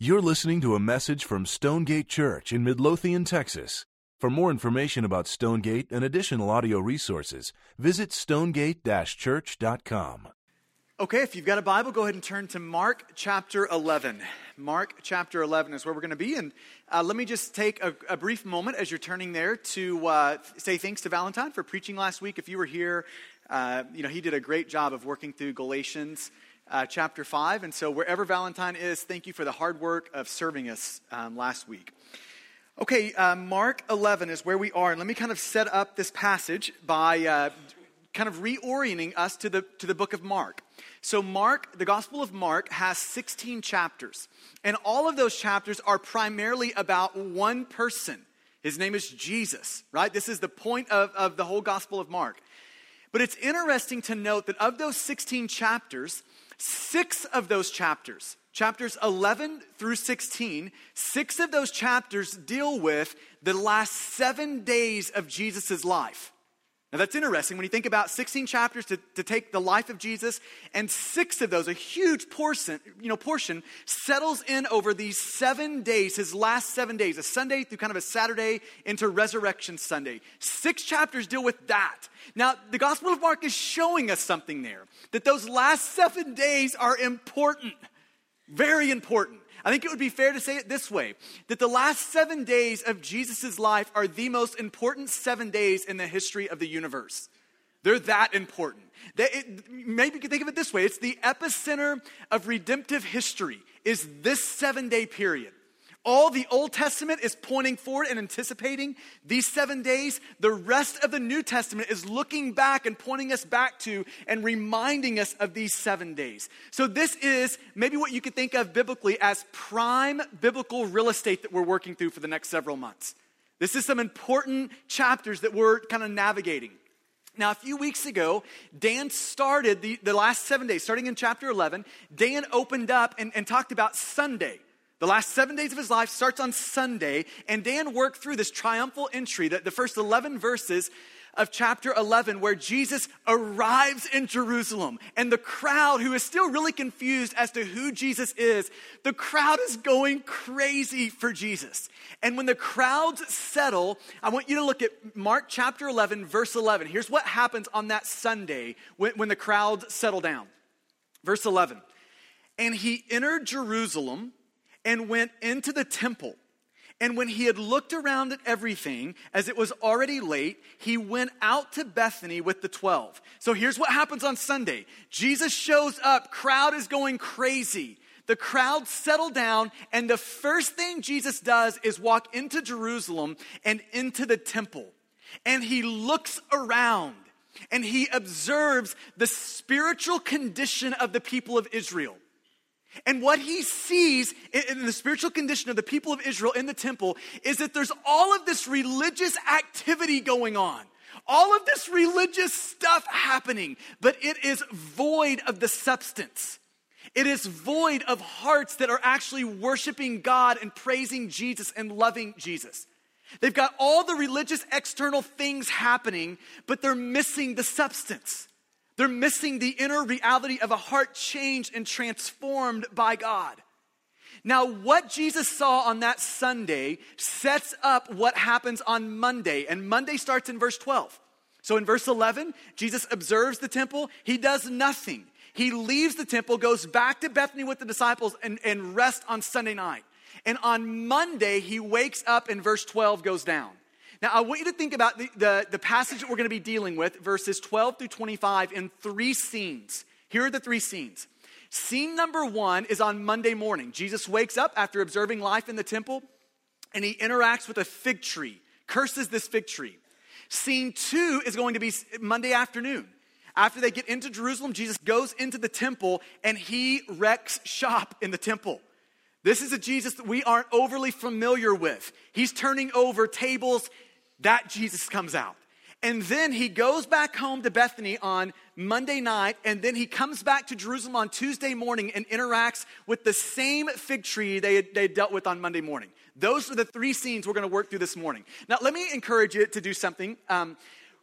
You're listening to a message from Stonegate Church in Midlothian, Texas. For more information about Stonegate and additional audio resources, visit stonegate church.com. Okay, if you've got a Bible, go ahead and turn to Mark chapter 11. Mark chapter 11 is where we're going to be. And uh, let me just take a, a, brief moment as you're turning there to uh, say thanks to Valentine for preaching last week. If you were here, uh, you know, he did a great job of working through Galatians uh, chapter 5. And so, wherever Valentine is, thank you for the hard work of serving us um, last week. Okay, uh, Mark 11 is where we are. And let me kind of set up this passage by uh, kind of reorienting us to the, to the book of Mark. So, Mark, the Gospel of Mark, has 16 chapters. And all of those chapters are primarily about one person. His name is Jesus, right? This is the point of, of the whole Gospel of Mark. But it's interesting to note that of those 16 chapters, Six of those chapters, chapters 11 through 16, six of those chapters deal with the last seven days of Jesus' life. Now that's interesting when you think about 16 chapters to, to take the life of Jesus, and six of those, a huge portion, you know, portion, settles in over these seven days, his last seven days, a Sunday through kind of a Saturday into Resurrection Sunday. Six chapters deal with that. Now, the Gospel of Mark is showing us something there, that those last seven days are important, very important. I think it would be fair to say it this way that the last seven days of Jesus' life are the most important seven days in the history of the universe. They're that important. They, it, maybe you can think of it this way it's the epicenter of redemptive history, is this seven day period. All the Old Testament is pointing forward and anticipating these seven days. The rest of the New Testament is looking back and pointing us back to and reminding us of these seven days. So, this is maybe what you could think of biblically as prime biblical real estate that we're working through for the next several months. This is some important chapters that we're kind of navigating. Now, a few weeks ago, Dan started the, the last seven days, starting in chapter 11. Dan opened up and, and talked about Sunday. The last seven days of his life starts on Sunday, and Dan worked through this triumphal entry, the, the first 11 verses of chapter 11, where Jesus arrives in Jerusalem. And the crowd, who is still really confused as to who Jesus is, the crowd is going crazy for Jesus. And when the crowds settle, I want you to look at Mark chapter 11, verse 11. Here's what happens on that Sunday when, when the crowds settle down. Verse 11. And he entered Jerusalem and went into the temple. And when he had looked around at everything, as it was already late, he went out to Bethany with the 12. So here's what happens on Sunday Jesus shows up, crowd is going crazy. The crowd settle down, and the first thing Jesus does is walk into Jerusalem and into the temple. And he looks around and he observes the spiritual condition of the people of Israel. And what he sees in the spiritual condition of the people of Israel in the temple is that there's all of this religious activity going on. All of this religious stuff happening, but it is void of the substance. It is void of hearts that are actually worshiping God and praising Jesus and loving Jesus. They've got all the religious external things happening, but they're missing the substance. They're missing the inner reality of a heart changed and transformed by God. Now, what Jesus saw on that Sunday sets up what happens on Monday, and Monday starts in verse 12. So in verse 11, Jesus observes the temple, he does nothing. He leaves the temple, goes back to Bethany with the disciples, and, and rests on Sunday night. And on Monday, he wakes up, and verse 12 goes down. Now, I want you to think about the, the, the passage that we're going to be dealing with, verses 12 through 25, in three scenes. Here are the three scenes. Scene number one is on Monday morning. Jesus wakes up after observing life in the temple, and he interacts with a fig tree, curses this fig tree. Scene two is going to be Monday afternoon. After they get into Jerusalem, Jesus goes into the temple and he wrecks shop in the temple. This is a Jesus that we aren't overly familiar with. He's turning over tables, that Jesus comes out. And then he goes back home to Bethany on Monday night, and then he comes back to Jerusalem on Tuesday morning and interacts with the same fig tree they they dealt with on Monday morning. Those are the three scenes we're going to work through this morning. Now, let me encourage you to do something. Um,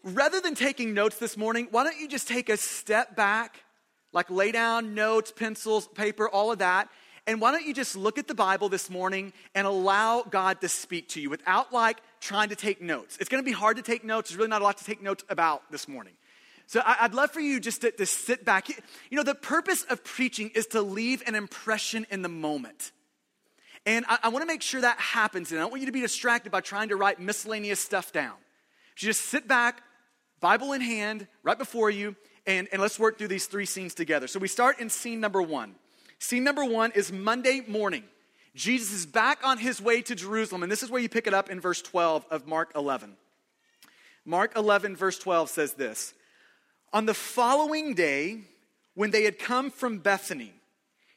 rather than taking notes this morning, why don't you just take a step back, like lay down notes, pencils, paper, all of that, and why don't you just look at the Bible this morning and allow God to speak to you without like trying to take notes? It's going to be hard to take notes. There's really not a lot to take notes about this morning. So I'd love for you just to, to sit back. You know, the purpose of preaching is to leave an impression in the moment. And I, I want to make sure that happens. And I don't want you to be distracted by trying to write miscellaneous stuff down. So just sit back, Bible in hand, right before you, and, and let's work through these three scenes together. So we start in scene number one. Scene number one is Monday morning. Jesus is back on his way to Jerusalem, and this is where you pick it up in verse 12 of Mark 11. Mark 11, verse 12 says this On the following day, when they had come from Bethany,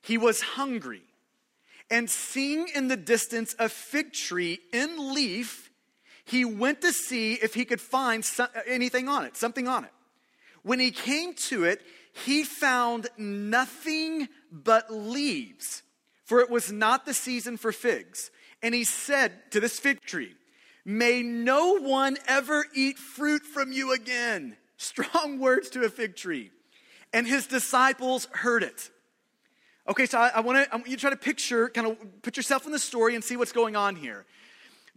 he was hungry. And seeing in the distance a fig tree in leaf, he went to see if he could find anything on it, something on it. When he came to it, he found nothing but leaves, for it was not the season for figs. And he said to this fig tree, May no one ever eat fruit from you again. Strong words to a fig tree. And his disciples heard it. Okay, so I, I want to I want you to try to picture, kind of put yourself in the story and see what's going on here.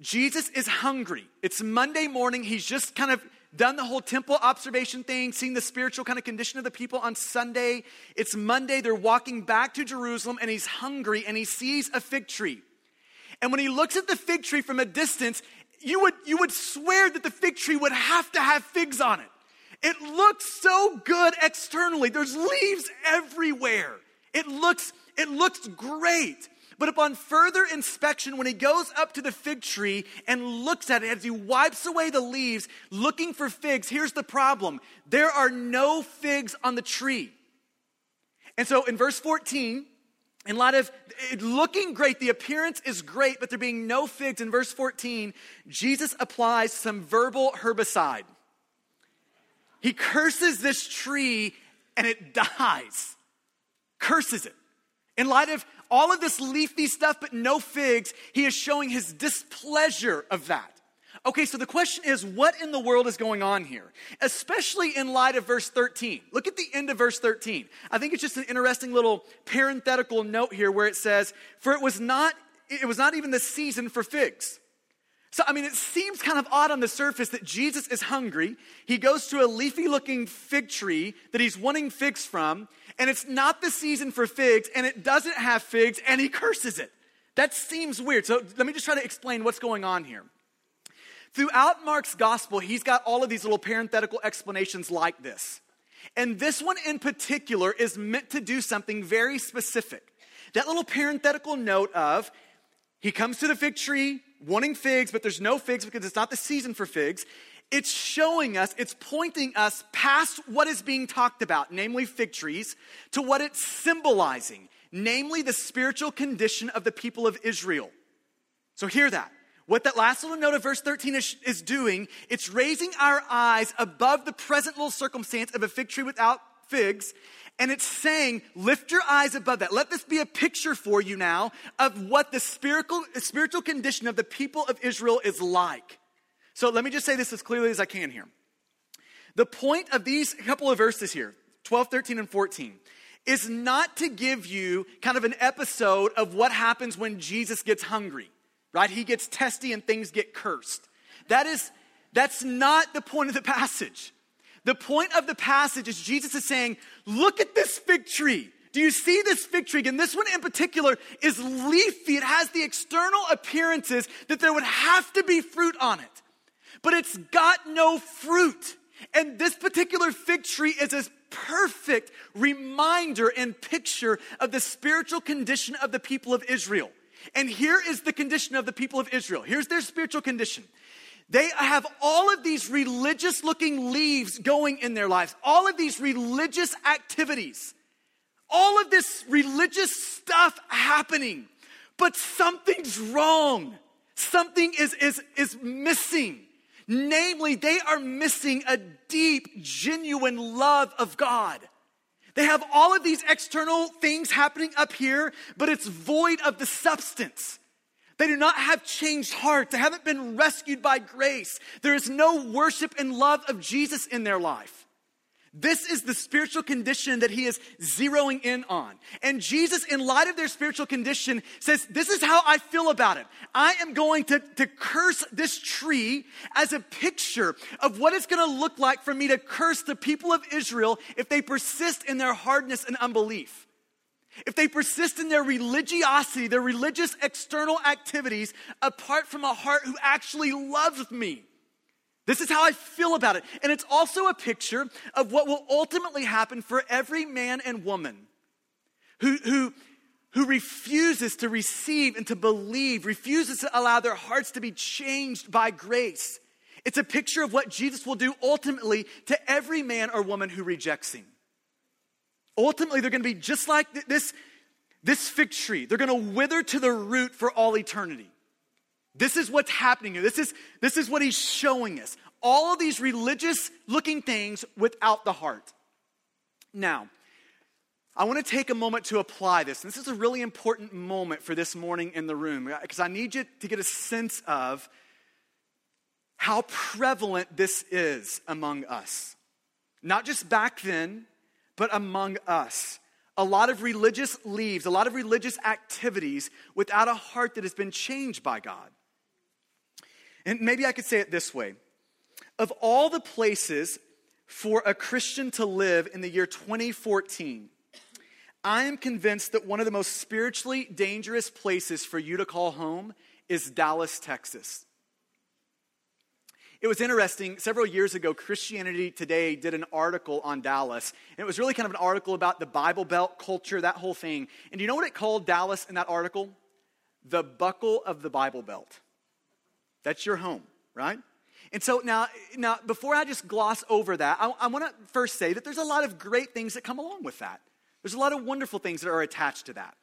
Jesus is hungry. It's Monday morning. He's just kind of done the whole temple observation thing, seeing the spiritual kind of condition of the people on Sunday. It's Monday. They're walking back to Jerusalem and he's hungry and he sees a fig tree. And when he looks at the fig tree from a distance, you would, you would swear that the fig tree would have to have figs on it. It looks so good externally. There's leaves everywhere. It looks, it looks great. But upon further inspection, when he goes up to the fig tree and looks at it as he wipes away the leaves looking for figs, here's the problem there are no figs on the tree. And so in verse 14, in light of looking great, the appearance is great, but there being no figs, in verse 14, Jesus applies some verbal herbicide. He curses this tree and it dies. Curses it. In light of all of this leafy stuff, but no figs, he is showing his displeasure of that. Okay, so the question is, what in the world is going on here? Especially in light of verse 13. Look at the end of verse 13. I think it's just an interesting little parenthetical note here where it says, For it was not, it was not even the season for figs. So, I mean, it seems kind of odd on the surface that Jesus is hungry. He goes to a leafy looking fig tree that he's wanting figs from, and it's not the season for figs, and it doesn't have figs, and he curses it. That seems weird. So, let me just try to explain what's going on here. Throughout Mark's gospel, he's got all of these little parenthetical explanations like this. And this one in particular is meant to do something very specific. That little parenthetical note of, he comes to the fig tree, wanting figs, but there's no figs because it's not the season for figs. It's showing us, it's pointing us past what is being talked about, namely fig trees, to what it's symbolizing, namely the spiritual condition of the people of Israel. So hear that. What that last little note of verse 13 is, is doing, it's raising our eyes above the present little circumstance of a fig tree without figs and it's saying, lift your eyes above that. Let this be a picture for you now of what the spiritual, spiritual condition of the people of Israel is like. So let me just say this as clearly as I can here. The point of these couple of verses here, 12, 13, and 14, is not to give you kind of an episode of what happens when Jesus gets hungry, right? He gets testy and things get cursed. That is, that's not the point of the passage. The point of the passage is Jesus is saying, Look at this fig tree. Do you see this fig tree? And this one in particular is leafy. It has the external appearances that there would have to be fruit on it, but it's got no fruit. And this particular fig tree is a perfect reminder and picture of the spiritual condition of the people of Israel. And here is the condition of the people of Israel. Here's their spiritual condition. They have all of these religious looking leaves going in their lives, all of these religious activities, all of this religious stuff happening. But something's wrong. Something is, is, is missing. Namely, they are missing a deep, genuine love of God. They have all of these external things happening up here, but it's void of the substance. They do not have changed hearts. They haven't been rescued by grace. There is no worship and love of Jesus in their life. This is the spiritual condition that he is zeroing in on. And Jesus, in light of their spiritual condition, says, This is how I feel about it. I am going to, to curse this tree as a picture of what it's going to look like for me to curse the people of Israel if they persist in their hardness and unbelief. If they persist in their religiosity, their religious external activities, apart from a heart who actually loves me. This is how I feel about it. And it's also a picture of what will ultimately happen for every man and woman who, who, who refuses to receive and to believe, refuses to allow their hearts to be changed by grace. It's a picture of what Jesus will do ultimately to every man or woman who rejects him. Ultimately, they're going to be just like this, this fig tree. They're going to wither to the root for all eternity. This is what's happening here. This is, this is what he's showing us. All of these religious looking things without the heart. Now, I want to take a moment to apply this. This is a really important moment for this morning in the room because I need you to get a sense of how prevalent this is among us. Not just back then, but among us. A lot of religious leaves, a lot of religious activities without a heart that has been changed by God. And maybe I could say it this way Of all the places for a Christian to live in the year 2014, I am convinced that one of the most spiritually dangerous places for you to call home is Dallas, Texas. It was interesting. Several years ago, Christianity Today did an article on Dallas. And it was really kind of an article about the Bible Belt culture, that whole thing. And do you know what it called Dallas in that article? The buckle of the Bible Belt. That's your home, right? And so now, now before I just gloss over that, I, I want to first say that there's a lot of great things that come along with that. There's a lot of wonderful things that are attached to that.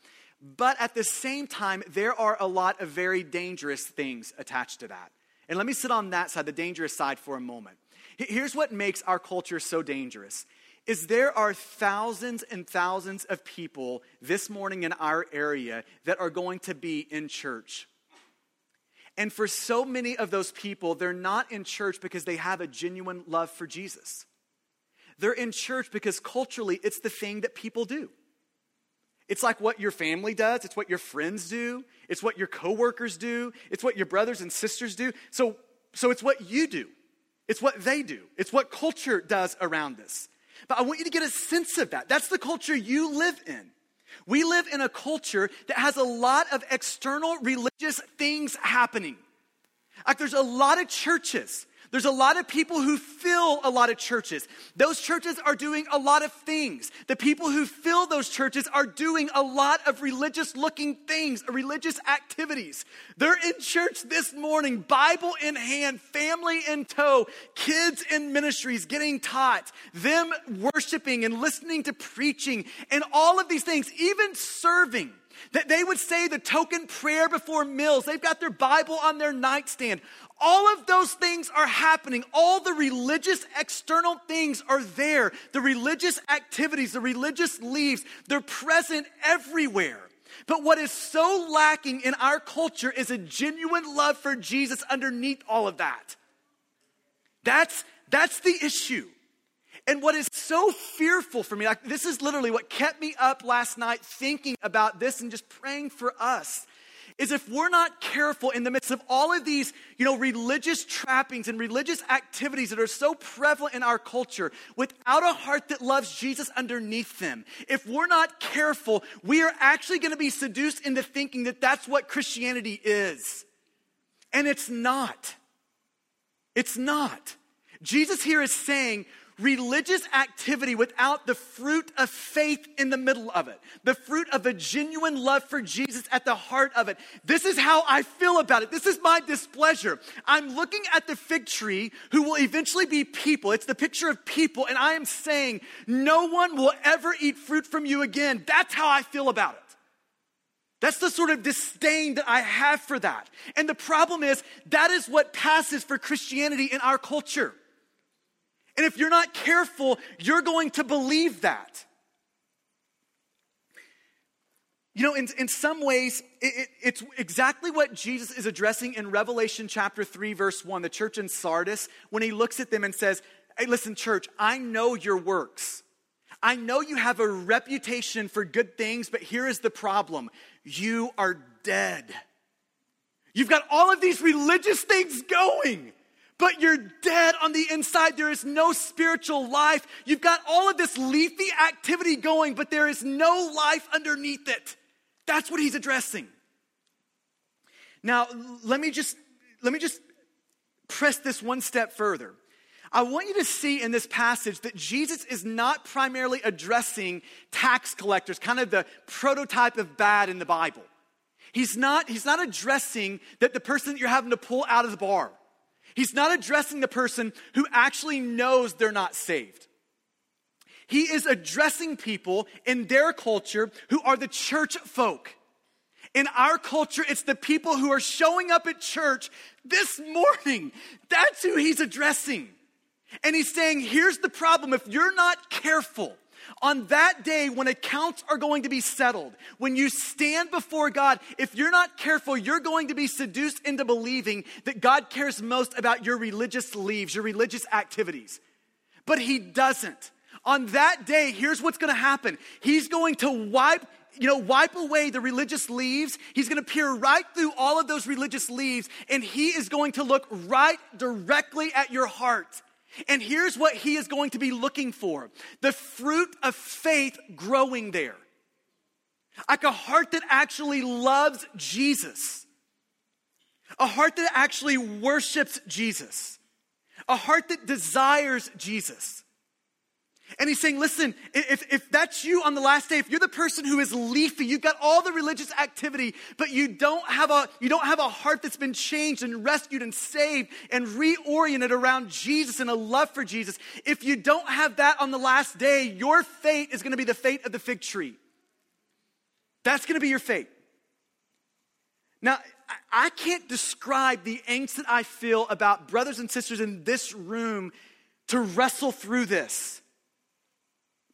But at the same time, there are a lot of very dangerous things attached to that. And let me sit on that side, the dangerous side, for a moment. Here's what makes our culture so dangerous is there are thousands and thousands of people this morning in our area that are going to be in church and for so many of those people, they're not in church because they have a genuine love for Jesus. They're in church because culturally it's the thing that people do. It's like what your family does, it's what your friends do, it's what your coworkers do, it's what your brothers and sisters do. So, so it's what you do. It's what they do. It's what culture does around us. But I want you to get a sense of that. That's the culture you live in. We live in a culture that has a lot of external religious things happening. Like there's a lot of churches there's a lot of people who fill a lot of churches. Those churches are doing a lot of things. The people who fill those churches are doing a lot of religious looking things, religious activities. They're in church this morning, Bible in hand, family in tow, kids in ministries getting taught, them worshiping and listening to preaching, and all of these things, even serving. That they would say the token prayer before meals. They've got their Bible on their nightstand. All of those things are happening. All the religious external things are there. The religious activities, the religious leaves, they're present everywhere. But what is so lacking in our culture is a genuine love for Jesus underneath all of that. That's, that's the issue. And what is so fearful for me, like this is literally what kept me up last night thinking about this and just praying for us, is if we're not careful in the midst of all of these, you know, religious trappings and religious activities that are so prevalent in our culture, without a heart that loves Jesus underneath them, if we're not careful, we are actually going to be seduced into thinking that that's what Christianity is. And it's not. It's not. Jesus here is saying religious activity without the fruit of faith in the middle of it, the fruit of a genuine love for Jesus at the heart of it. This is how I feel about it. This is my displeasure. I'm looking at the fig tree who will eventually be people. It's the picture of people, and I am saying, no one will ever eat fruit from you again. That's how I feel about it. That's the sort of disdain that I have for that. And the problem is, that is what passes for Christianity in our culture. And if you're not careful, you're going to believe that. You know, in, in some ways, it, it, it's exactly what Jesus is addressing in Revelation chapter 3, verse 1, the church in Sardis, when he looks at them and says, Hey, listen, church, I know your works. I know you have a reputation for good things, but here is the problem you are dead. You've got all of these religious things going, but you're dead on the inside. There is no spiritual life. You've got all of this leafy activity going, but there is no life underneath it. That's what he's addressing. Now, let me just let me just press this one step further. I want you to see in this passage that Jesus is not primarily addressing tax collectors, kind of the prototype of bad in the Bible. He's not, he's not addressing that the person that you're having to pull out of the bar. He's not addressing the person who actually knows they're not saved. He is addressing people in their culture who are the church folk. In our culture, it's the people who are showing up at church this morning. That's who he's addressing. And he's saying, here's the problem. If you're not careful, on that day when accounts are going to be settled, when you stand before God, if you're not careful, you're going to be seduced into believing that God cares most about your religious leaves, your religious activities. But He doesn't. On that day, here's what's going to happen He's going to wipe you know, wipe away the religious leaves. He's going to peer right through all of those religious leaves, and he is going to look right directly at your heart. And here's what he is going to be looking for the fruit of faith growing there. Like a heart that actually loves Jesus, a heart that actually worships Jesus, a heart that desires Jesus. And he's saying, listen, if, if that's you on the last day, if you're the person who is leafy, you've got all the religious activity, but you don't have a, you don't have a heart that's been changed and rescued and saved and reoriented around Jesus and a love for Jesus. If you don't have that on the last day, your fate is going to be the fate of the fig tree. That's going to be your fate. Now, I can't describe the angst that I feel about brothers and sisters in this room to wrestle through this.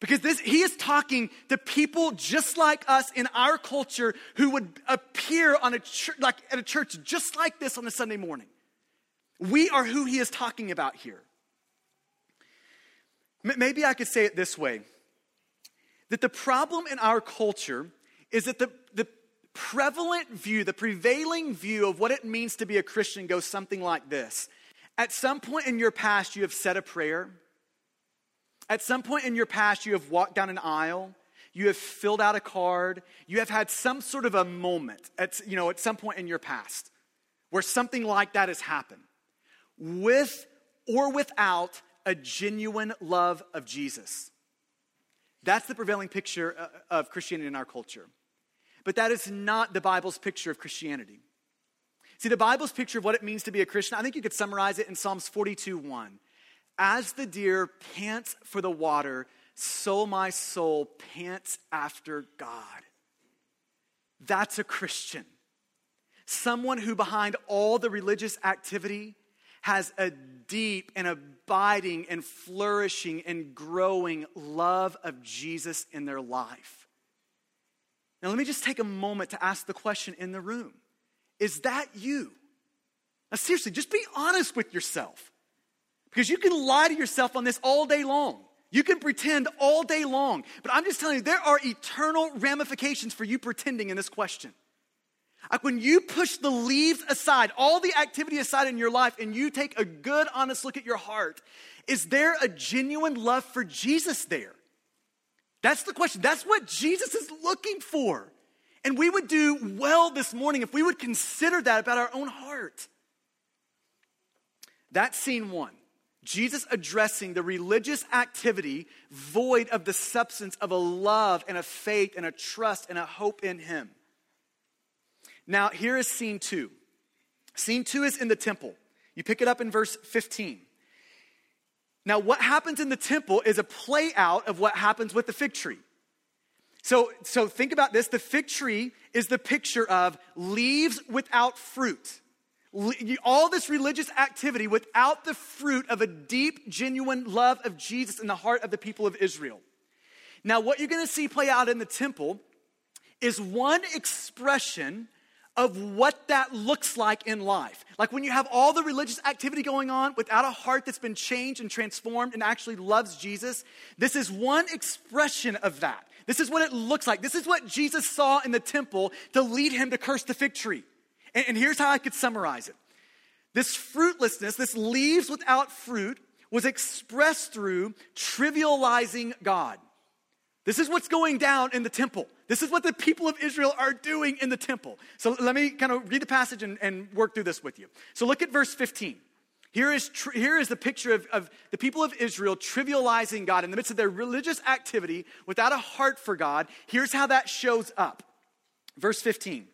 Because this, he is talking to people just like us in our culture who would appear on a like at a church just like this on a Sunday morning. We are who he is talking about here. Maybe I could say it this way that the problem in our culture is that the, the prevalent view, the prevailing view of what it means to be a Christian goes something like this. At some point in your past, you have said a prayer at some point in your past, you have walked down an aisle, you have filled out a card, you have had some sort of a moment at, you know, at some point in your past where something like that has happened with or without a genuine love of Jesus. That's the prevailing picture uh, of Christianity in our culture. But that is not the Bible's picture of Christianity. See, the Bible's picture of what it means to be a Christian, I think you could summarize it in Psalms 42 1. As the deer pants for the water, so my soul pants after God. That's a Christian. Someone who, behind all the religious activity, has a deep and abiding and flourishing and growing love of Jesus in their life. Now, let me just take a moment to ask the question in the room Is that you? Now, seriously, just be honest with yourself. Because you can lie to yourself on this all day long. You can pretend all day long. But I'm just telling you, there are eternal ramifications for you pretending in this question. Like when you push the leaves aside, all the activity aside in your life, and you take a good, honest look at your heart, is there a genuine love for Jesus there? That's the question. That's what Jesus is looking for. And we would do well this morning if we would consider that about our own heart. That's scene one. Jesus addressing the religious activity void of the substance of a love and a faith and a trust and a hope in Him. Now, here is scene two. Scene two is in the temple. You pick it up in verse 15. Now, what happens in the temple is a play out of what happens with the fig tree. So, so think about this the fig tree is the picture of leaves without fruit all this religious activity without the fruit of a deep, genuine love of Jesus in the heart of the people of Israel. Now, what you're going to see play out in the temple is one expression of what that looks like in life. Like when you have all the religious activity going on without a heart that's been changed and transformed and actually loves Jesus, this is one expression of that. This is what it looks like. This is what Jesus saw in the temple to lead him to curse the fig tree. And, and here's how I could summarize it this fruitlessness, this leaves without fruit, was expressed through trivializing God. This is what's going down in the temple. This is what the people of Israel are doing in the temple. So let me kind of read the passage and, and work through this with you. So look at verse 15. Here is, here is the picture of, of the people of Israel trivializing God in the midst of their religious activity without a heart for God. Here's how that shows up. Verse 15.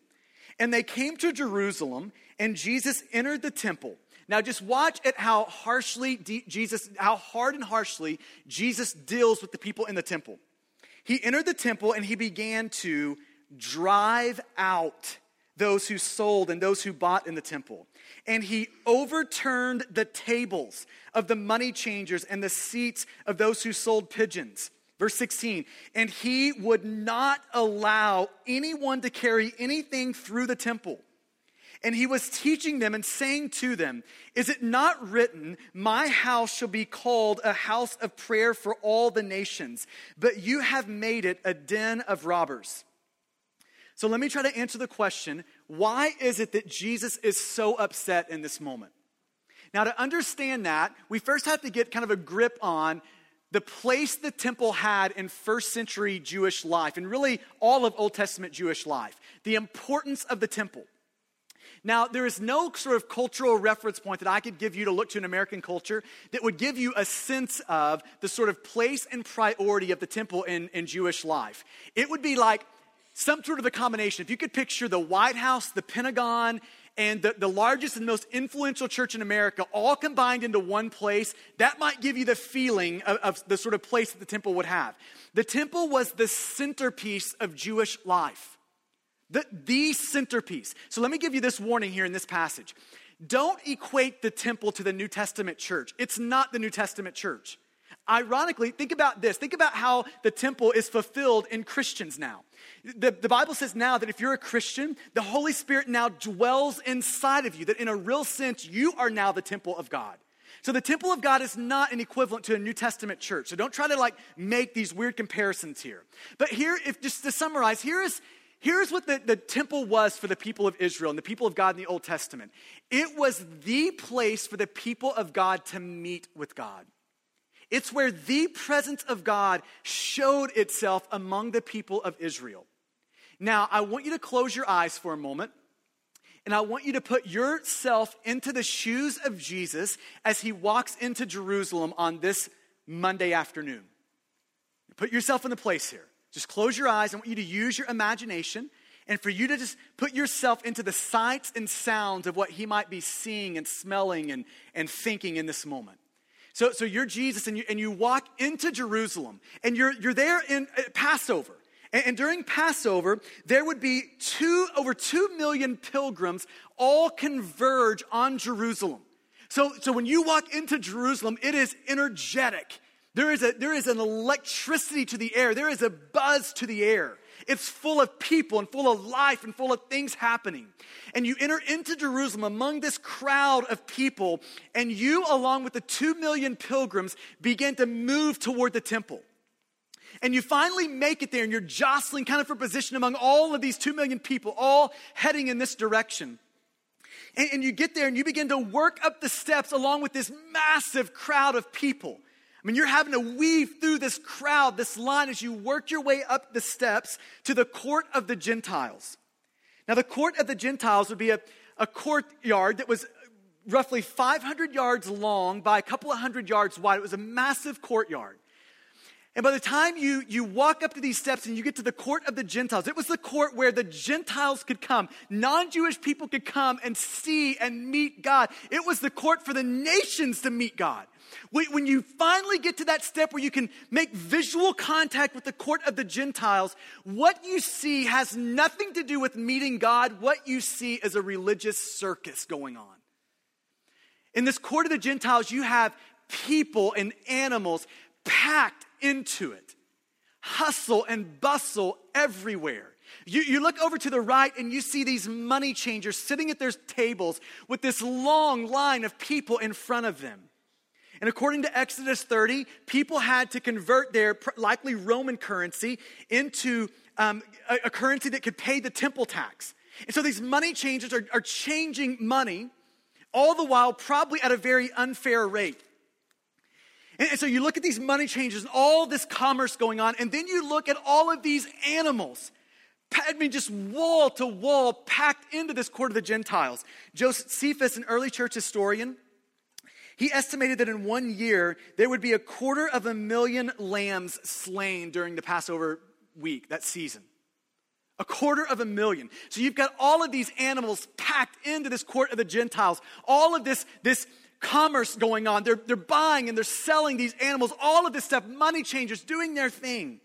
And they came to Jerusalem, and Jesus entered the temple. Now, just watch at how harshly Jesus, how hard and harshly Jesus deals with the people in the temple. He entered the temple and he began to drive out those who sold and those who bought in the temple. And he overturned the tables of the money changers and the seats of those who sold pigeons. Verse 16, and he would not allow anyone to carry anything through the temple. And he was teaching them and saying to them, Is it not written, My house shall be called a house of prayer for all the nations, but you have made it a den of robbers? So let me try to answer the question why is it that Jesus is so upset in this moment? Now, to understand that, we first have to get kind of a grip on the place the temple had in first century Jewish life, and really all of Old Testament Jewish life, the importance of the temple. Now, there is no sort of cultural reference point that I could give you to look to an American culture that would give you a sense of the sort of place and priority of the temple in, in Jewish life. It would be like some sort of a combination. If you could picture the White House, the Pentagon, and the, the largest and most influential church in America all combined into one place, that might give you the feeling of, of the sort of place that the temple would have. The temple was the centerpiece of Jewish life. The, the centerpiece. So let me give you this warning here in this passage. Don't equate the temple to the New Testament church. It's not the New Testament church. Ironically, think about this. Think about how the temple is fulfilled in Christians now. The, the Bible says now that if you're a Christian, the Holy Spirit now dwells inside of you, that in a real sense, you are now the temple of God. So the temple of God is not an equivalent to a New Testament church. So don't try to like make these weird comparisons here. But here, if just to summarize, here is Here's what the, the temple was for the people of Israel and the people of God in the Old Testament it was the place for the people of God to meet with God. It's where the presence of God showed itself among the people of Israel. Now, I want you to close your eyes for a moment, and I want you to put yourself into the shoes of Jesus as he walks into Jerusalem on this Monday afternoon. Put yourself in the place here. Just close your eyes. I want you to use your imagination and for you to just put yourself into the sights and sounds of what he might be seeing and smelling and, and thinking in this moment. So, so you're Jesus and you, and you walk into Jerusalem and you're, you're there in uh, Passover. And, and during Passover, there would be two, over two million pilgrims all converge on Jerusalem. So, so when you walk into Jerusalem, it is energetic. There is, a, there is an electricity to the air. There is a buzz to the air. It's full of people and full of life and full of things happening. And you enter into Jerusalem among this crowd of people, and you, along with the two million pilgrims, begin to move toward the temple. And you finally make it there, and you're jostling kind of for position among all of these two million people, all heading in this direction. And, you get there, and you begin to work up the steps along with this massive crowd of people. I mean, you're having to weave through this crowd, this line, as you work your way up the steps to the court of the Gentiles. Now, the court of the Gentiles would be a, a courtyard that was roughly 500 yards long by a couple of hundred yards wide. It was a massive courtyard. And by the time you, you walk up to these steps and you get to the court of the Gentiles, it was the court where the Gentiles could come. Non Jewish people could come and see and meet God. It was the court for the nations to meet God. When you finally get to that step where you can make visual contact with the court of the Gentiles, what you see has nothing to do with meeting God. What you see is a religious circus going on. In this court of the Gentiles, you have people and animals packed into it, hustle and bustle everywhere. You, you look over to the right and you see these money changers sitting at their tables with this long line of people in front of them. And according to Exodus 30, people had to convert their likely Roman currency into um, a, a, currency that could pay the temple tax. And so these money changers are, are changing money, all the while probably at a very unfair rate. And, and so you look at these money changers and all this commerce going on, and then you look at all of these animals I mean, just wall to wall packed into this court of the Gentiles. Josephus, an early church historian, he estimated that in one year there would be a quarter of a million lambs slain during the Passover week, that season. A quarter of a million. So you've got all of these animals packed into this court of the Gentiles. All of this, this commerce going on. They're, they're buying and they're selling these animals. All of this stuff, money changers doing their thing.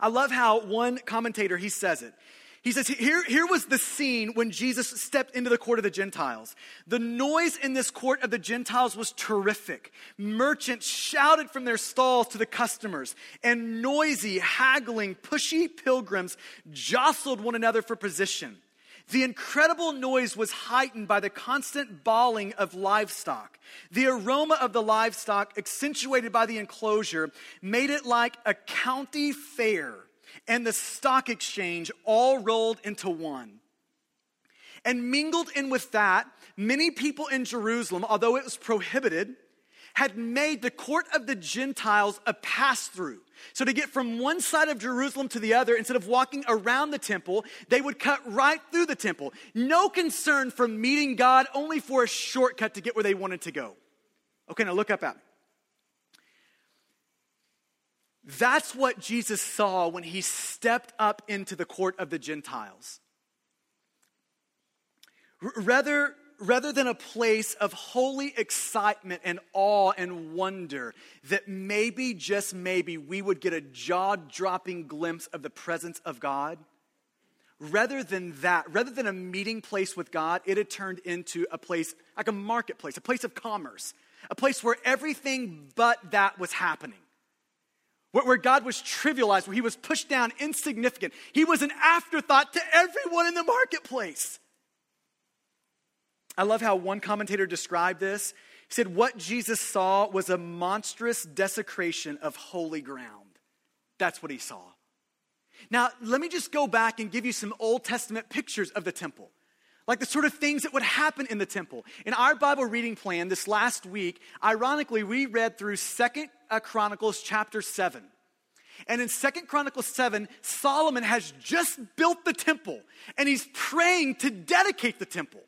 I love how one commentator he says it. He says, here, here was the scene when Jesus stepped into the court of the Gentiles. The noise in this court of the Gentiles was terrific. Merchants shouted from their stalls to the customers, and noisy, haggling, pushy pilgrims jostled one another for position. The incredible noise was heightened by the constant bawling of livestock. The aroma of the livestock, accentuated by the enclosure, made it like a county fair and the stock exchange all rolled into one. And mingled in with that, many people in Jerusalem, although it was prohibited, had made the court of the Gentiles a pass through. So, to get from one side of Jerusalem to the other, instead of walking around the temple, they would cut right through the temple. No concern for meeting God, only for a shortcut to get where they wanted to go. Okay, now look up at me. That's what Jesus saw when he stepped up into the court of the Gentiles. Rather, rather than a place of holy excitement and awe and wonder, that maybe, just maybe, we would get a jaw dropping glimpse of the presence of God, rather than that, rather than a meeting place with God, it had turned into a place like a marketplace, a place of commerce, a place where everything but that was happening where God was trivialized, where he was pushed down, insignificant. He was an afterthought to everyone in the marketplace. I love how one commentator described this. He said, What Jesus saw was a monstrous desecration of holy ground. That's what he saw. Now, let me just go back and give you some Old Testament pictures of the temple like the sort of things that would happen in the temple. In our Bible reading plan this last week, ironically, we read through Second Chronicles chapter 7. And in Second Chronicles 7, Solomon has just built the temple and he's praying to dedicate the temple.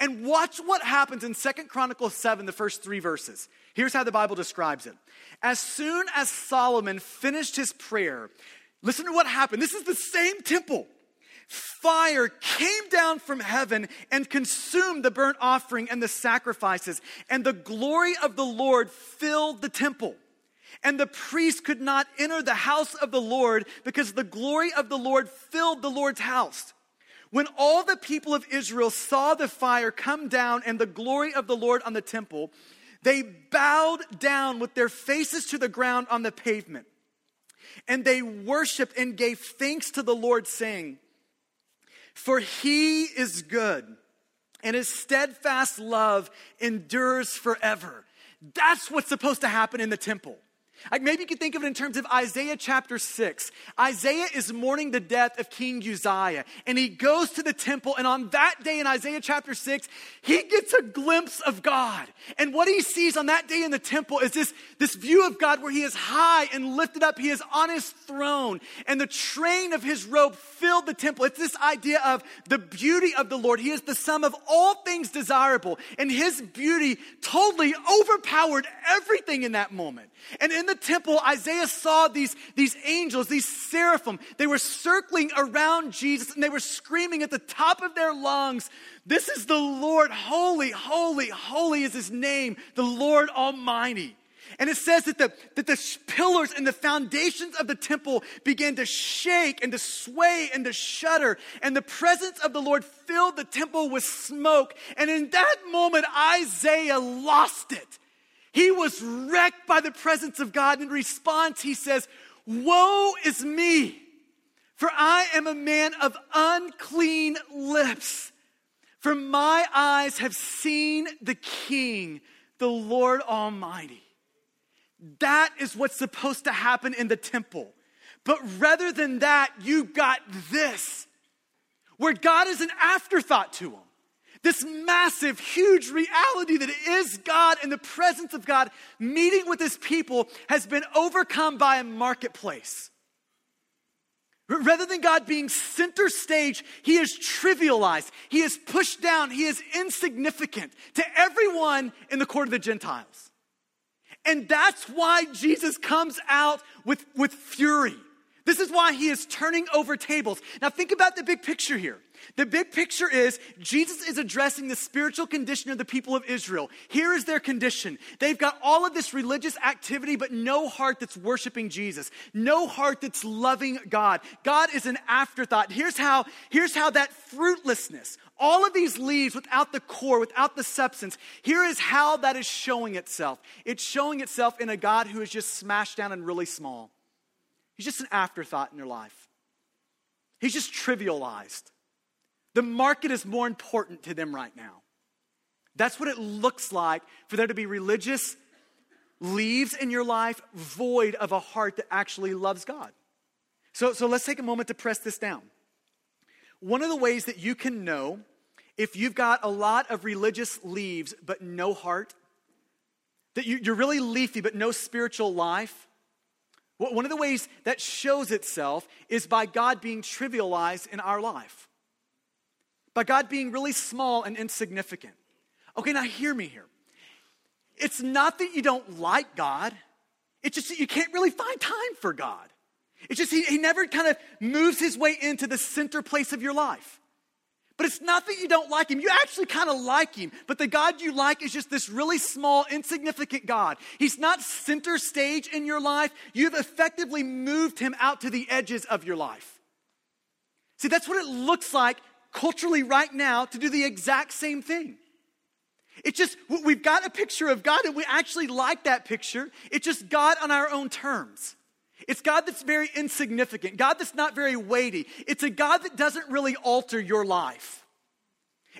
And watch what happens in Second Chronicles 7, the first three verses. Here's how the Bible describes it. As soon as Solomon finished his prayer, listen to what happened. This is the same temple fire came down from heaven and consumed the burnt offering and the sacrifices, and the glory of the Lord filled the temple. And the priest could not enter the house of the Lord because the glory of the Lord filled the Lord's house. When all the people of Israel saw the fire come down and the glory of the Lord on the temple, they bowed down with their faces to the ground on the pavement. And they worshiped and gave thanks to the Lord, saying, for he is good, and his steadfast love endures forever. That's what's supposed to happen in the temple. Like maybe you could think of it in terms of Isaiah chapter 6. Isaiah is mourning the death of King Uzziah, and he goes to the temple, and on that day in Isaiah chapter 6, he gets a glimpse of God. And what he sees on that day in the temple is this, this view of God where he is high and lifted up, he is on his throne, and the train of his robe filled the temple. It's this idea of the beauty of the Lord. He is the sum of all things desirable, and his beauty totally overpowered everything in that moment. And in the temple, Isaiah saw these, these angels, these seraphim. They were circling around Jesus and they were screaming at the top of their lungs, This is the Lord, holy, holy, holy is his name, the Lord Almighty. And it says that the, that the pillars and the foundations of the temple began to shake and to sway and to shudder. And the presence of the Lord filled the temple with smoke. And in that moment, Isaiah lost it. He was wrecked by the presence of God. In response, he says, Woe is me, For I am a man of unclean lips. For my eyes have seen the King, the Lord Almighty. That is what's supposed to happen in the temple. But rather than that, you got this, where God is an afterthought to him. This massive, huge reality that is God and the presence of God meeting with his people has been overcome by a marketplace. Rather than God being center stage, he is trivialized. He is pushed down. He is insignificant to everyone in the court of the Gentiles. And that's why Jesus comes out with, with fury. This is why he is turning over tables. Now, think about the big picture here. The big picture is Jesus is addressing the spiritual condition of the people of Israel. Here is their condition. They've got all of this religious activity, but no heart that's worshiping Jesus, no heart that's loving God. God is an afterthought. Here's how, here's how that fruitlessness, all of these leaves without the core, without the substance, here is how that is showing itself. It's showing itself in a God who is just smashed down and really small. He's just an afterthought in your life. He's just trivialized. The market is more important to them right now. That's what it looks like for there to be religious leaves in your life void of a heart that actually loves God. So, so let's take a moment to press this down. One of the ways that you can know if you've got a lot of religious leaves but no heart, that you, are really leafy but no spiritual life, one of the ways that shows itself is by God being trivialized in our life, by God being really small and insignificant. Okay, now hear me here. It's not that you don't like God, it's just that you can't really find time for God. It's just he, he never kind of moves his way into the center place of your life. But it's not that you don't like him. You actually kind of like him. But the God you like is just this really small, insignificant God. He's not center stage in your life. You've effectively moved him out to the edges of your life. See, that's what it looks like culturally right now to do the exact same thing. It's just, we've got a picture of God and we actually like that picture. It's just God on our own terms. It's God that's very insignificant, God that's not very weighty. It's a God that doesn't really alter your life.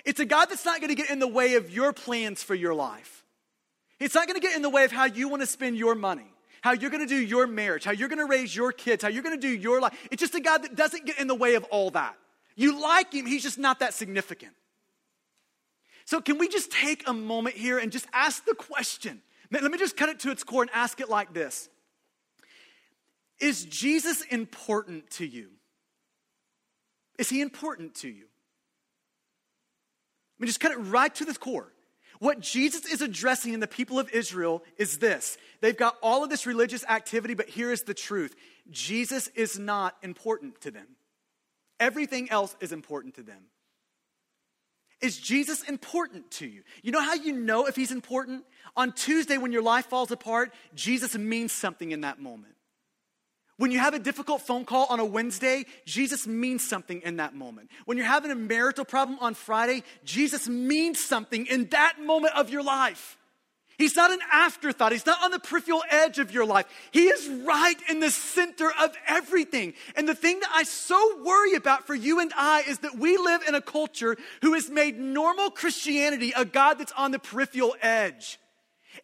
It's a God that's not going to get in the way of your plans for your life. It's not going to get in the way of how you want to spend your money, how you're going to do your marriage, how you're going to raise your kids, how you're going to do your life. It's just a God that doesn't get in the way of all that. You like him, he's just not that significant. So, can we just take a moment here and just ask the question? Let me just cut it to its core and ask it like this is Jesus important to you? Is he important to you? Let me just cut it right to the core. What Jesus is addressing in the people of Israel is this they've got all of this religious activity, but here is the truth Jesus is not important to them. Everything else is important to them. Is Jesus important to you? You know how you know if he's important? On Tuesday, when your life falls apart, Jesus means something in that moment. When you have a difficult phone call on a Wednesday, Jesus means something in that moment. When you're having a marital problem on Friday, Jesus means something in that moment of your life. He's not an afterthought. He's not on the peripheral edge of your life. He is right in the center of everything. And the thing that I so worry about for you and I is that we live in a culture who has made normal Christianity a God that's on the peripheral edge.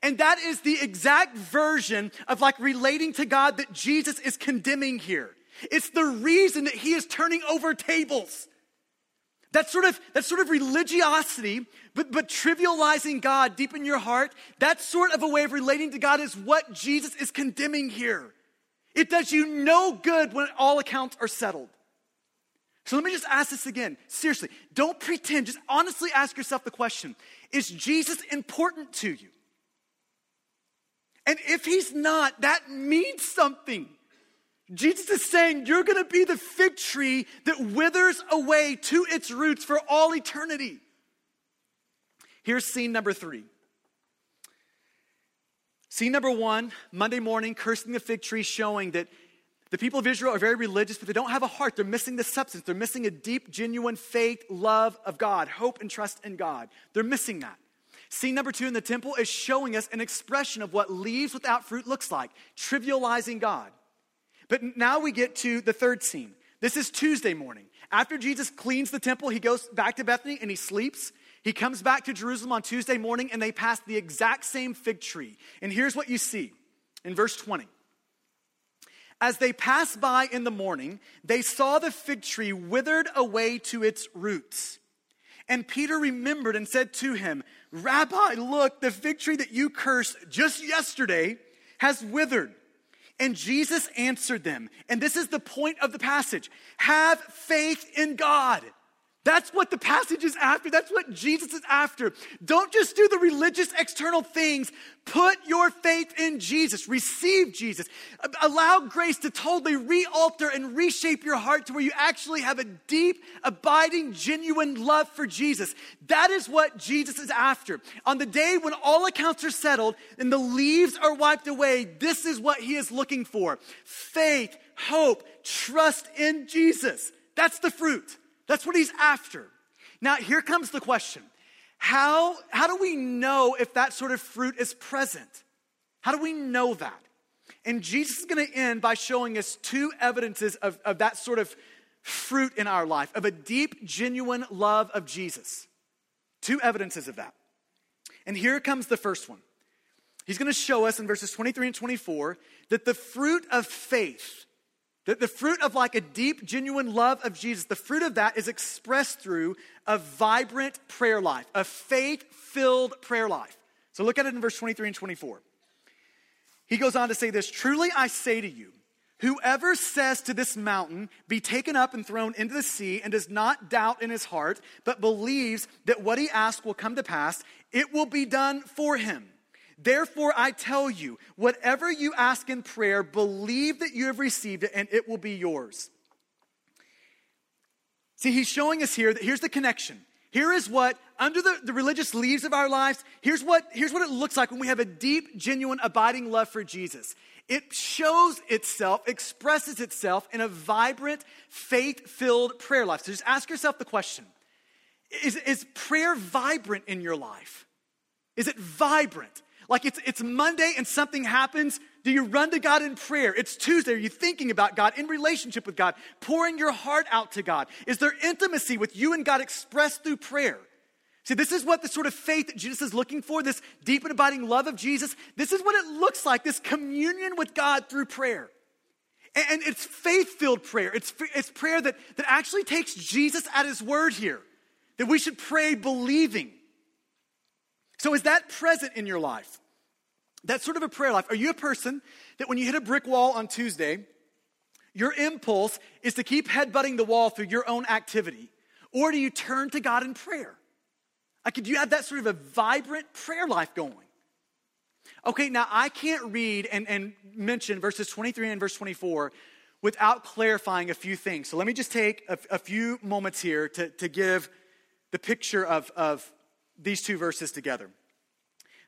And that is the exact version of like relating to God that Jesus is condemning here. It's the reason that he is turning over tables. That sort of, that sort of religiosity, but, but trivializing God deep in your heart, that sort of a way of relating to God is what Jesus is condemning here. It does you no good when all accounts are settled. So let me just ask this again. Seriously, don't pretend. Just honestly ask yourself the question Is Jesus important to you? And if he's not, that means something. Jesus is saying you're going to be the fig tree that withers away to its roots for all eternity. Here's scene number three. Scene number one Monday morning, cursing the fig tree, showing that the people of Israel are very religious, but they don't have a heart. They're missing the substance. They're missing a deep, genuine faith, love of God, hope, and trust in God. They're missing that. Scene number two in the temple is showing us an expression of what leaves without fruit looks like, trivializing God. But now we get to the third scene. This is Tuesday morning. After Jesus cleans the temple, he goes back to Bethany and he sleeps. He comes back to Jerusalem on Tuesday morning and they pass the exact same fig tree. And here's what you see in verse 20. As they passed by in the morning, they saw the fig tree withered away to its roots. And Peter remembered and said to him, Rabbi, look, the fig tree that you cursed just yesterday has withered. And Jesus answered them, and this is the point of the passage have faith in God. That's what the passage is after. That's what Jesus is after. Don't just do the religious external things. Put your faith in Jesus. Receive Jesus. Allow grace to totally re alter and reshape your heart to where you actually have a deep, abiding, genuine love for Jesus. That is what Jesus is after. On the day when all accounts are settled and the leaves are wiped away, this is what he is looking for faith, hope, trust in Jesus. That's the fruit. That's what he's after. Now, here comes the question how, how do we know if that sort of fruit is present? How do we know that? And Jesus is going to end by showing us two evidences of, of that sort of fruit in our life, of a deep, genuine love of Jesus. Two evidences of that. And here comes the first one. He's going to show us in verses 23 and 24 that the fruit of faith the, the fruit of like a deep, genuine love of Jesus, the fruit of that is expressed through a vibrant prayer life, a faith filled prayer life. So look at it in verse 23 and 24. He goes on to say this Truly I say to you, Whoever says to this mountain, Be taken up and thrown into the sea, and does not doubt in his heart, but believes that what he asks will come to pass, it will be done for him. Therefore, I tell you, whatever you ask in prayer, believe that you have received it and it will be yours. See, he's showing us here that here's the connection. Here is what, under the, the religious leaves of our lives, here's what, here's what it looks like when we have a deep, genuine, abiding love for Jesus. It shows itself, expresses itself in a vibrant, faith filled prayer life. So just ask yourself the question is, is prayer vibrant in your life? Is it vibrant? Like it's, it's Monday and something happens. Do you run to God in prayer? It's Tuesday. Are you thinking about God, in relationship with God, pouring your heart out to God? Is there intimacy with you and God expressed through prayer? See, this is what the sort of faith that Jesus is looking for, this deep and abiding love of Jesus. This is what it looks like, this communion with God through prayer. And, it's faith filled prayer. It's, it's prayer that, that actually takes Jesus at his word here, that we should pray believing. So, is that present in your life? That's sort of a prayer life. Are you a person that when you hit a brick wall on Tuesday, your impulse is to keep headbutting the wall through your own activity? Or do you turn to God in prayer? Like, do you have that sort of a vibrant prayer life going? Okay, now I can't read and, and mention verses 23 and verse 24 without clarifying a few things. So let me just take a, a few moments here to, to give the picture of, of these two verses together.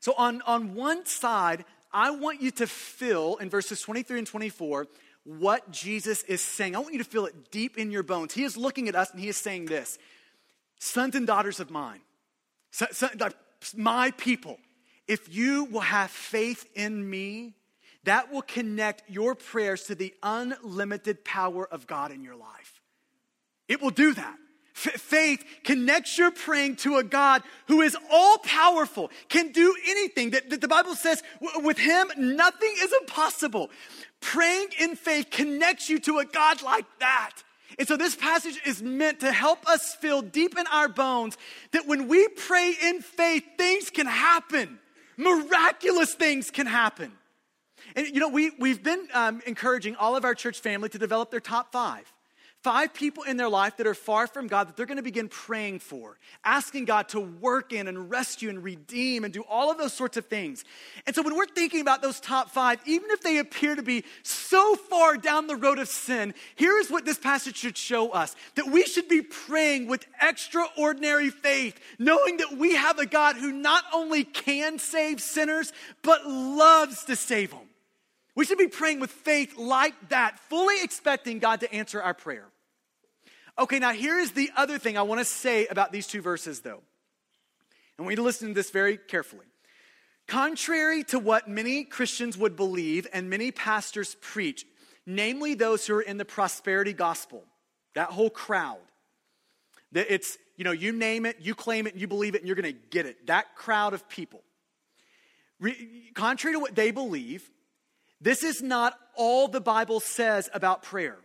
So, on, on one side, I want you to feel in verses 23 and 24 what Jesus is saying. I want you to feel it deep in your bones. He is looking at us and he is saying this Sons and daughters of mine, son, son, my people, if you will have faith in me, that will connect your prayers to the unlimited power of God in your life. It will do that. F- faith connects your praying to a God who is all powerful, can do anything. That, the Bible says w- with him, nothing is impossible. Praying in faith connects you to a God like that. And so this passage is meant to help us feel deep in our bones that when we pray in faith, things can happen. Miraculous things can happen. And you know, we, we've been um, encouraging all of our church family to develop their top five five people in their life that are far from God that they're going to begin praying for, asking God to work in and rescue and redeem and do all of those sorts of things. And so when we're thinking about those top five, even if they appear to be so far down the road of sin, here is what this passage should show us that we should be praying with extraordinary faith, knowing that we have a God who not only can save sinners, but loves to save them. We should be praying with faith like that, fully expecting God to answer our prayer. Okay, now here is the other thing I want to say about these two verses, though. And we need to listen to this very carefully. Contrary to what many Christians would believe and many pastors preach, namely those who are in the prosperity gospel, that whole crowd. That it's, you know, you name it, you claim it, and you believe it, and you're going to get it. That crowd of people. Re- contrary to what they believe, this is not all the Bible says about prayer.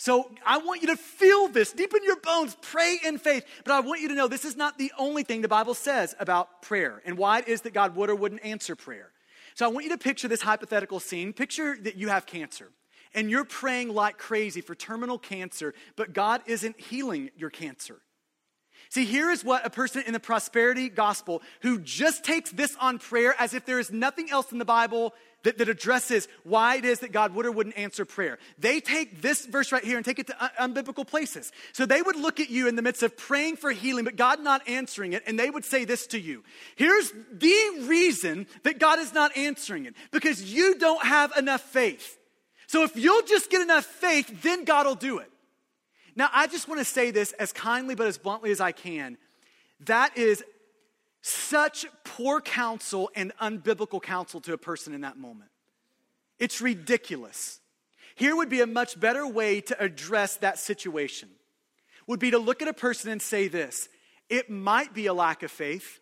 So I want you to feel this deep in your bones. Pray in faith. But I want you to know this is not the only thing the Bible says about prayer and why it is that God would or wouldn't answer prayer. So I want you to picture this hypothetical scene. Picture that you have cancer and you're praying like crazy for terminal cancer, but God isn't healing your cancer. See, here is what a person in the prosperity gospel who just takes this on prayer as if there is nothing else in the Bible that, that, addresses why it is that God would or wouldn't answer prayer. They take this verse right here and take it to unbiblical places. So they would look at you in the midst of praying for healing, but God not answering it, and they would say this to you Here's the reason that God is not answering it because you don't have enough faith. So if you'll just get enough faith, then God will do it. Now, I just want to say this as kindly but as bluntly as I can. That is such poor counsel and unbiblical counsel to a person in that moment. It's ridiculous. Here would be a much better way to address that situation. Would be to look at a person and say this, it might be a lack of faith.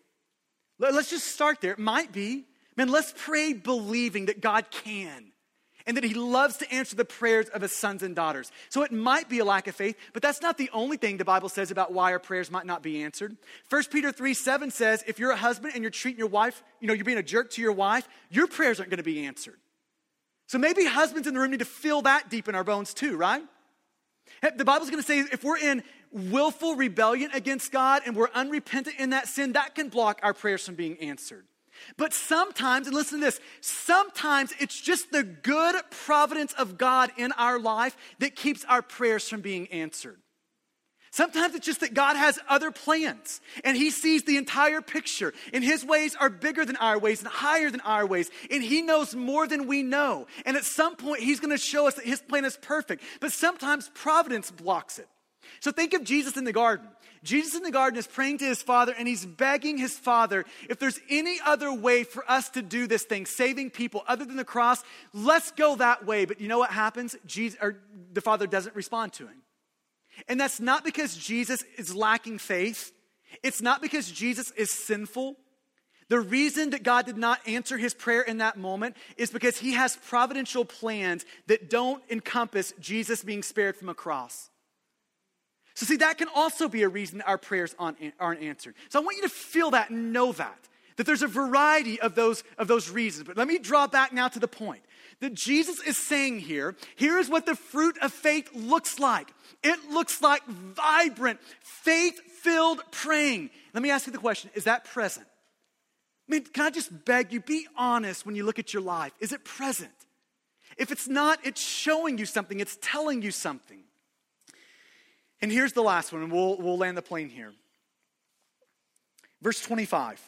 Let's just start there. It might be. Man, let's pray believing that God can and that he loves to answer the prayers of his sons and daughters. So it might be a lack of faith, but that's not the only thing the Bible says about why our prayers might not be answered. 1 Peter 3 7 says, if you're a husband and you're treating your wife, you know, you're being a jerk to your wife, your prayers aren't going to be answered. So maybe husbands in the room need to feel that deep in our bones too, right? The Bible's going to say if we're in willful rebellion against God and we're unrepentant in that sin, that can block our prayers from being answered. But sometimes, and listen to this, sometimes it's just the good providence of God in our life that keeps our prayers from being answered. Sometimes it's just that God has other plans and He sees the entire picture, and His ways are bigger than our ways and higher than our ways, and He knows more than we know. And at some point, He's going to show us that His plan is perfect, but sometimes providence blocks it. So think of Jesus in the garden. Jesus in the garden is praying to his father and he's begging his father, if there's any other way for us to do this thing, saving people other than the cross, let's go that way. But you know what happens? Jesus, or the father doesn't respond to him. And that's not because Jesus is lacking faith. It's not because Jesus is sinful. The reason that God did not answer his prayer in that moment is because he has providential plans that don't encompass Jesus being spared from a cross. So, see, that can also be a reason our prayers aren't answered. So, I want you to feel that and know that, that there's a variety of those, of those reasons. But let me draw back now to the point that Jesus is saying here here is what the fruit of faith looks like it looks like vibrant, faith filled praying. Let me ask you the question is that present? I mean, can I just beg you, be honest when you look at your life? Is it present? If it's not, it's showing you something, it's telling you something. And here's the last one, and we'll, we'll land the plane here. Verse 25.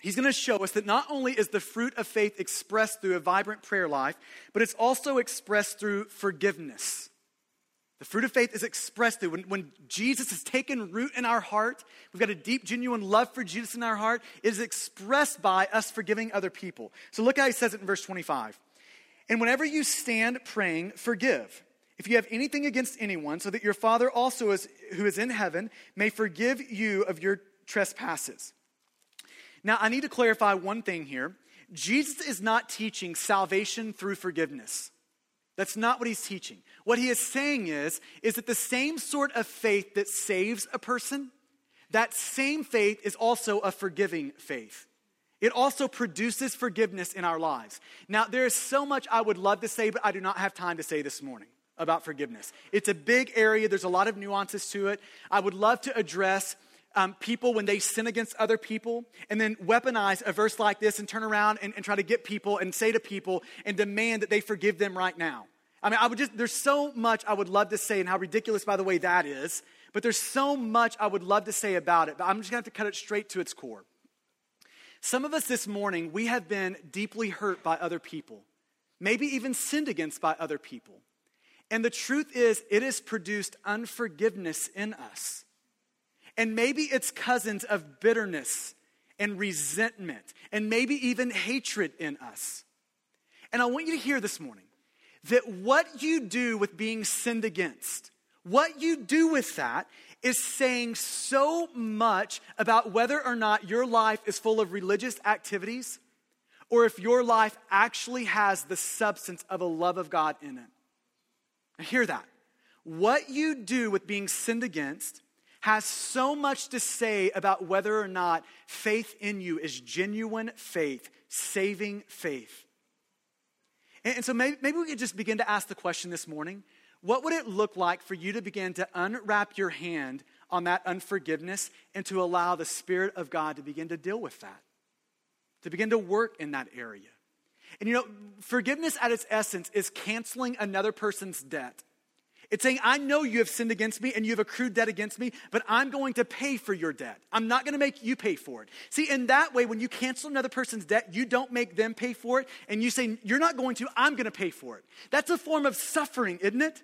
He's going to show us that not only is the fruit of faith expressed through a vibrant prayer life, but it's also expressed through forgiveness. The fruit of faith is expressed through when, when Jesus has taken root in our heart, we've got a deep, genuine love for Jesus in our heart, it is expressed by us forgiving other people. So look how he says it in verse 25. And whenever you stand praying, forgive if you have anything against anyone, so that your Father also is, who is in heaven may forgive you of your trespasses. Now, I need to clarify one thing here. Jesus is not teaching salvation through forgiveness. That's not what he's teaching. What he is saying is, is that the same sort of faith that saves a person, that same faith is also a forgiving faith. It also produces forgiveness in our lives. Now, there is so much I would love to say, but I do not have time to say this morning about forgiveness. It's a big area, there's a lot of nuances to it. I would love to address um, people when they sin against other people and then weaponize a verse like this and turn around and, and try to get people and say to people and demand that they forgive them right now. I mean, I would just, there's so much I would love to say, and how ridiculous, by the way, that is. But there's so much I would love to say about it, but I'm just gonna have to cut it straight to its core. Some of us this morning, we have been deeply hurt by other people, maybe even sinned against by other people. And the truth is, it has produced unforgiveness in us. And maybe it's cousins of bitterness and resentment, and maybe even hatred in us. And I want you to hear this morning that what you do with being sinned against, what you do with that is saying so much about whether or not your life is full of religious activities or if your life actually has the substance of a love of God in it. Now, hear that. What you do with being sinned against has so much to say about whether or not faith in you is genuine faith, saving faith. And, and so maybe, maybe we could just begin to ask the question this morning what would it look like for you to begin to unwrap your hand on that unforgiveness and to allow the Spirit of God to begin to deal with that, to begin to work in that area? And you know, forgiveness at its essence is canceling another person's debt. It's saying, I know you have sinned against me and you have accrued debt against me, but I'm going to pay for your debt. I'm not going to make you pay for it. See, in that way, when you cancel another person's debt, you don't make them pay for it, and you say, You're not going to, I'm going to pay for it. That's a form of suffering, isn't it?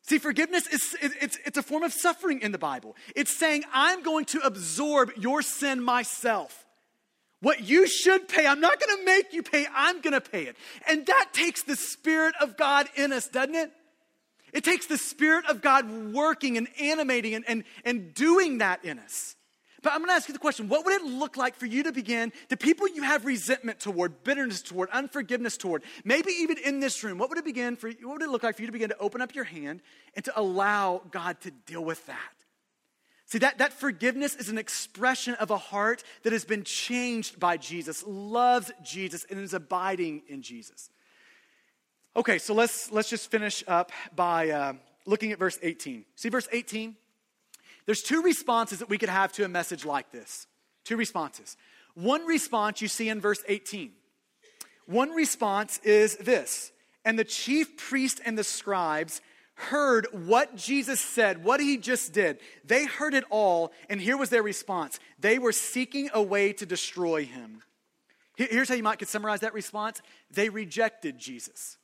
See, forgiveness is it's, it's a form of suffering in the Bible. It's saying, I'm going to absorb your sin myself. What you should pay, I'm not going to make you pay, I'm going to pay it. And that takes the Spirit of God in us, doesn't it? It takes the Spirit of God working and animating and, and, and doing that in us. But I'm going to ask you the question what would it look like for you to begin, the people you have resentment toward, bitterness toward, unforgiveness toward, maybe even in this room, what would it begin for what would it look like for you to begin to open up your hand and to allow God to deal with that? See, that, that forgiveness is an expression of a heart that has been changed by Jesus, loves Jesus, and is abiding in Jesus. Okay, so let's, let's just finish up by uh, looking at verse 18. See verse 18? There's two responses that we could have to a message like this. Two responses. One response you see in verse 18. One response is this And the chief priest and the scribes heard what Jesus said, what he just did. They heard it all, and here was their response. They were seeking a way to destroy him. Here's how you might could summarize that response they rejected Jesus.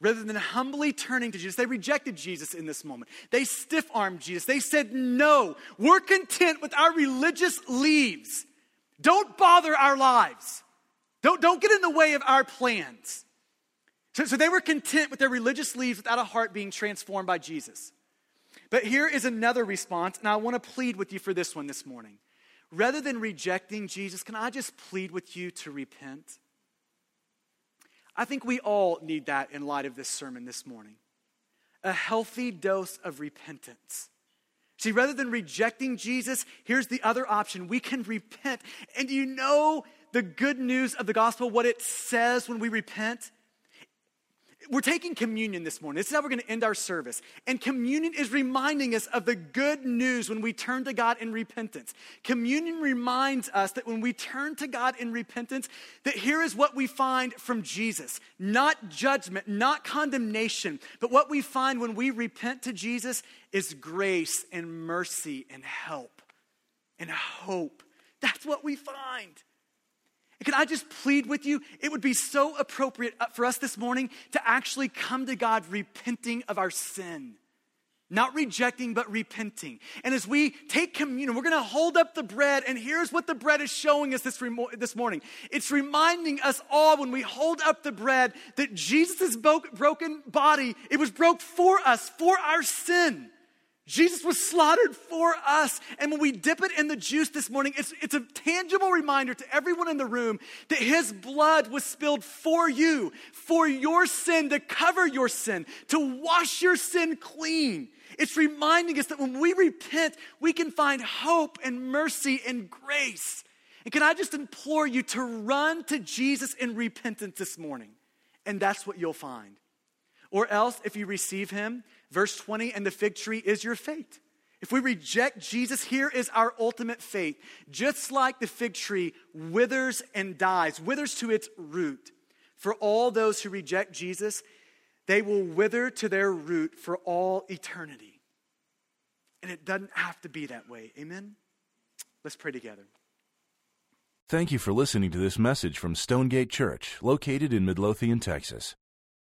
Rather than humbly turning to Jesus, they rejected Jesus in this moment. They stiff armed Jesus. They said, No, we're content with our religious leaves. Don't bother our lives. Don't, don't get in the way of our plans. So, they were content with their religious leaves without a heart being transformed by Jesus. But here is another response, and I want to plead with you for this one this morning. Rather than rejecting Jesus, can I just plead with you to repent? I think we all need that in light of this sermon this morning. A healthy dose of repentance. See, rather than rejecting Jesus, here's the other option. We can repent. And you know the good news of the gospel, what it says when we repent? We're taking communion this morning. This is how we're going to end our service. And communion is reminding us of the good news when we turn to God in repentance. Communion reminds us that when we turn to God in repentance, that here is what we find from Jesus. Not judgment, not condemnation, but what we find when we repent to Jesus is grace and mercy and help and hope. That's what we find. Can I just plead with you? It would be so appropriate uh, for us this morning to actually come to God repenting of our sin. Not rejecting, but repenting. And as we take communion, we're going to hold up the bread, and here's what the bread is showing us this, remo- this morning. It's reminding us all when we hold up the bread that Jesus' broken body, it was broke for us, for our sin. Jesus was slaughtered for us. And when we dip it in the juice this morning, it's, it's a tangible reminder to everyone in the room that his blood was spilled for you, for your sin, to cover your sin, to wash your sin clean. It's reminding us that when we repent, we can find hope and mercy and grace. And can I just implore you to run to Jesus in repentance this morning? And that's what you'll find. Or else, if you receive him, Verse 20, and the fig tree is your fate. If we reject Jesus, here is our ultimate fate. Just like the fig tree withers and dies, withers to its root. For all those who reject Jesus, they will wither to their root for all eternity. And it doesn't have to be that way. Amen? Let's pray together. Thank you for listening to this message from Stonegate Church, located in Midlothian, Texas.